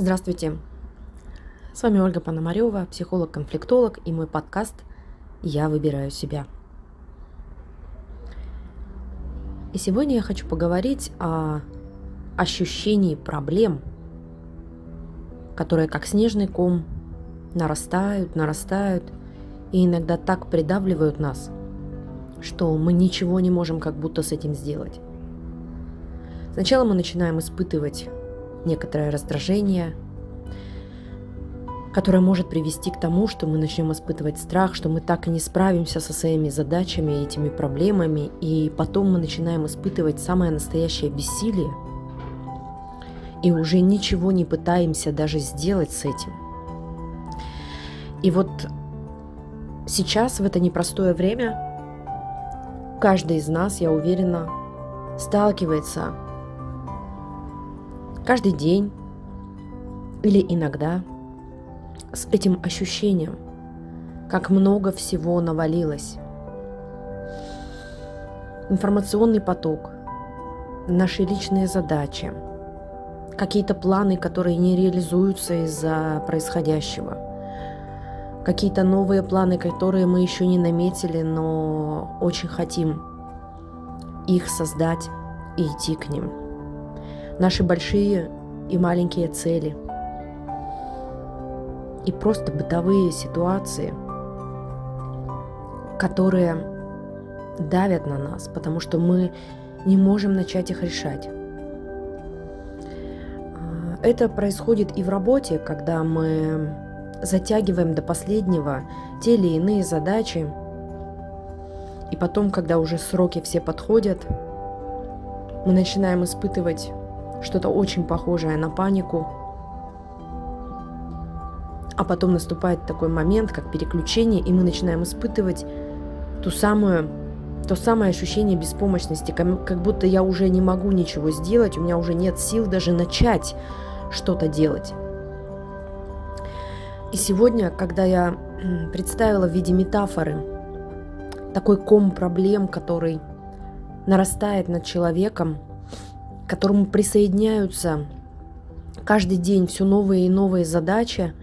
Здравствуйте. С вами Ольга Пономарева, психолог-конфликтолог и мой подкаст «Я выбираю себя». И сегодня я хочу поговорить о ощущении проблем, которые как снежный ком нарастают, нарастают и иногда так придавливают нас, что мы ничего не можем как будто с этим сделать. Сначала мы начинаем испытывать некоторое раздражение, которое может привести к тому, что мы начнем испытывать страх, что мы так и не справимся со своими задачами, этими проблемами, и потом мы начинаем испытывать самое настоящее бессилие, и уже ничего не пытаемся даже сделать с этим. И вот сейчас, в это непростое время, каждый из нас, я уверена, сталкивается каждый день или иногда с этим ощущением, как много всего навалилось. Информационный поток, наши личные задачи, какие-то планы, которые не реализуются из-за происходящего, какие-то новые планы, которые мы еще не наметили, но очень хотим их создать и идти к ним наши большие и маленькие цели. И просто бытовые ситуации, которые давят на нас, потому что мы не можем начать их решать. А, это происходит и в работе, когда мы затягиваем до последнего те или иные задачи, и потом, когда уже сроки все подходят, мы начинаем испытывать что-то очень похожее на панику. А потом наступает такой момент, как переключение, и мы начинаем испытывать ту самую, то самое ощущение беспомощности, как будто я уже не могу ничего сделать, у меня уже нет сил даже начать что-то делать. И сегодня, когда я представила в виде метафоры такой ком проблем, который нарастает над человеком, к которому присоединяются каждый день все новые и новые задачи.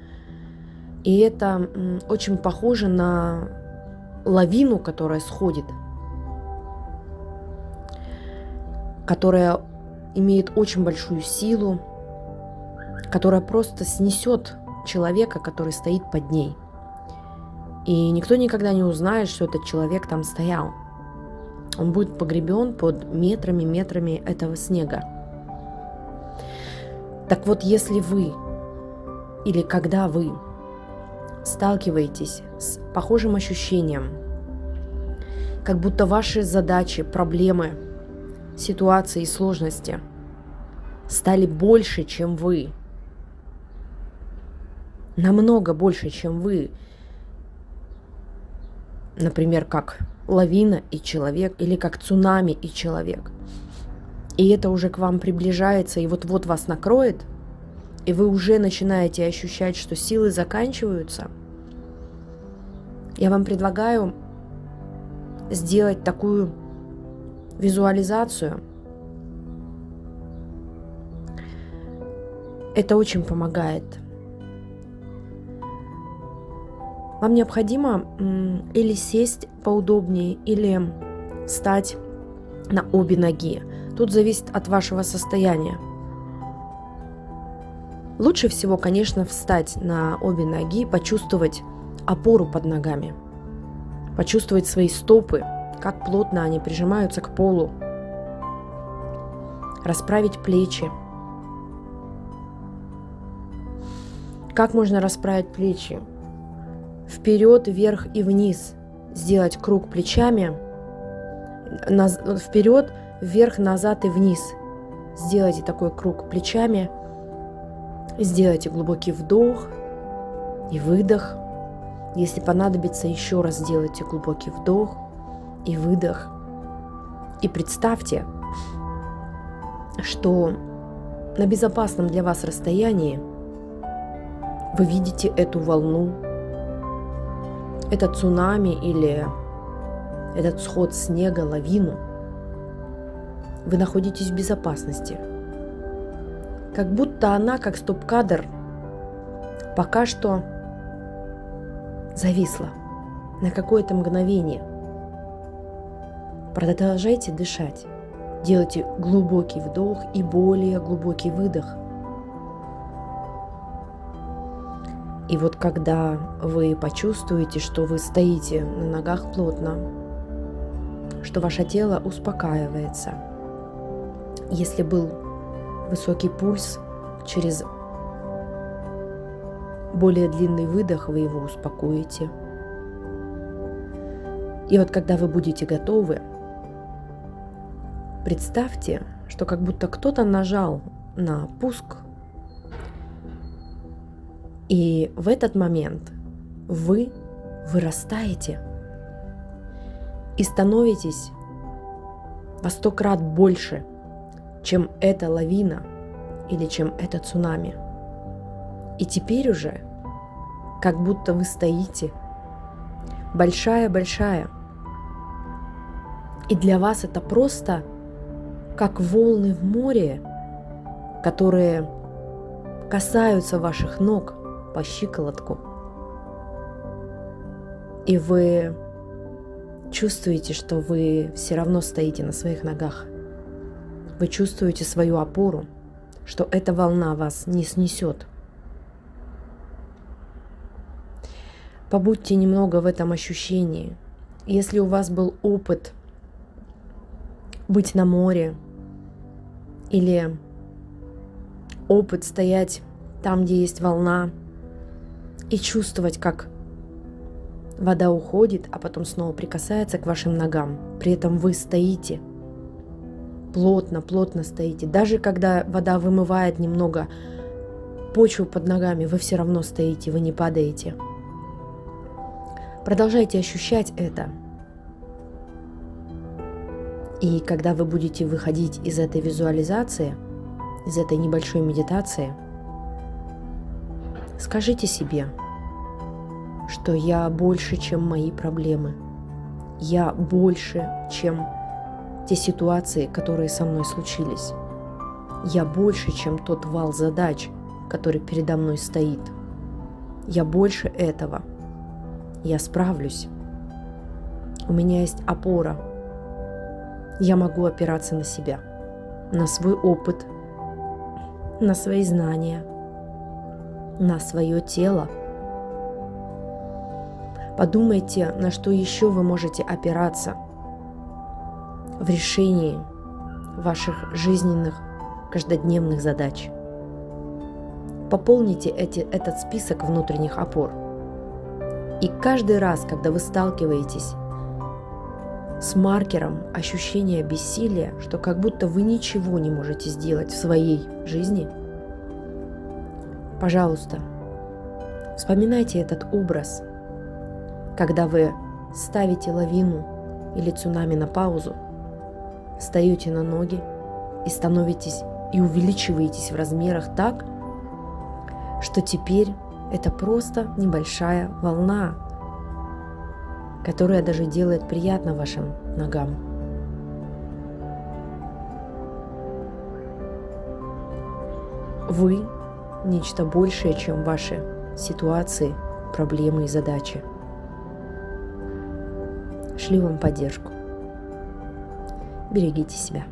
И это очень похоже на лавину, которая сходит, которая имеет очень большую силу, которая просто снесет человека, который стоит под ней. И никто никогда не узнает, что этот человек там стоял – он будет погребен под метрами, метрами этого снега. Так вот, если вы или когда вы сталкиваетесь с похожим ощущением, как будто ваши задачи, проблемы, ситуации и сложности стали больше, чем вы, намного больше, чем вы, например, как лавина и человек, или как цунами и человек. И это уже к вам приближается, и вот-вот вас накроет, и вы уже начинаете ощущать, что силы заканчиваются, я вам предлагаю сделать такую визуализацию. Это очень помогает – Вам необходимо или сесть поудобнее, или встать на обе ноги. Тут зависит от вашего состояния. Лучше всего, конечно, встать на обе ноги, почувствовать опору под ногами, почувствовать свои стопы, как плотно они прижимаются к полу, расправить плечи. Как можно расправить плечи? Вперед, вверх и вниз. Сделать круг плечами, вперед, вверх, назад и вниз. Сделайте такой круг плечами. Сделайте глубокий вдох и выдох. Если понадобится, еще раз сделайте глубокий вдох и выдох. И представьте, что на безопасном для вас расстоянии вы видите эту волну это цунами или этот сход снега, лавину, вы находитесь в безопасности. как будто она, как стоп-кадр, пока что зависла на какое-то мгновение. Продолжайте дышать. Делайте глубокий вдох и более глубокий выдох. И вот когда вы почувствуете, что вы стоите на ногах плотно, что ваше тело успокаивается, если был высокий пульс, через более длинный выдох вы его успокоите. И вот когда вы будете готовы, представьте, что как будто кто-то нажал на пуск, и в этот момент вы вырастаете и становитесь во сто крат больше, чем эта лавина или чем это цунами. И теперь уже как будто вы стоите большая-большая. И для вас это просто как волны в море, которые касаются ваших ног по щиколотку. И вы чувствуете, что вы все равно стоите на своих ногах. Вы чувствуете свою опору, что эта волна вас не снесет. Побудьте немного в этом ощущении. Если у вас был опыт быть на море или опыт стоять там, где есть волна, и чувствовать, как вода уходит, а потом снова прикасается к вашим ногам. При этом вы стоите – плотно, плотно стоите. Даже когда вода вымывает немного почву под ногами, вы все равно стоите, вы не падаете. Продолжайте ощущать это. И когда вы будете выходить из этой визуализации, из этой небольшой медитации, скажите себе, что я больше, чем мои проблемы. Я больше, чем те ситуации, которые со мной случились. Я больше, чем тот вал задач, который передо мной стоит. Я больше этого. Я справлюсь. У меня есть опора. Я могу опираться на себя, на свой опыт, на свои знания, на свое тело. Подумайте, на что еще вы можете опираться – в решении ваших жизненных каждодневных задач. Пополните эти, этот список внутренних опор. И каждый раз, когда вы сталкиваетесь с маркером ощущения бессилия, что как будто вы ничего не можете сделать в своей жизни, пожалуйста, вспоминайте этот образ, когда вы ставите лавину или цунами на паузу – встаете на ноги и становитесь и увеличиваетесь в размерах так, что теперь это просто небольшая волна, которая даже делает приятно вашим ногам. Вы нечто большее, чем ваши ситуации, проблемы и задачи. Шли вам поддержку. Берегите себя.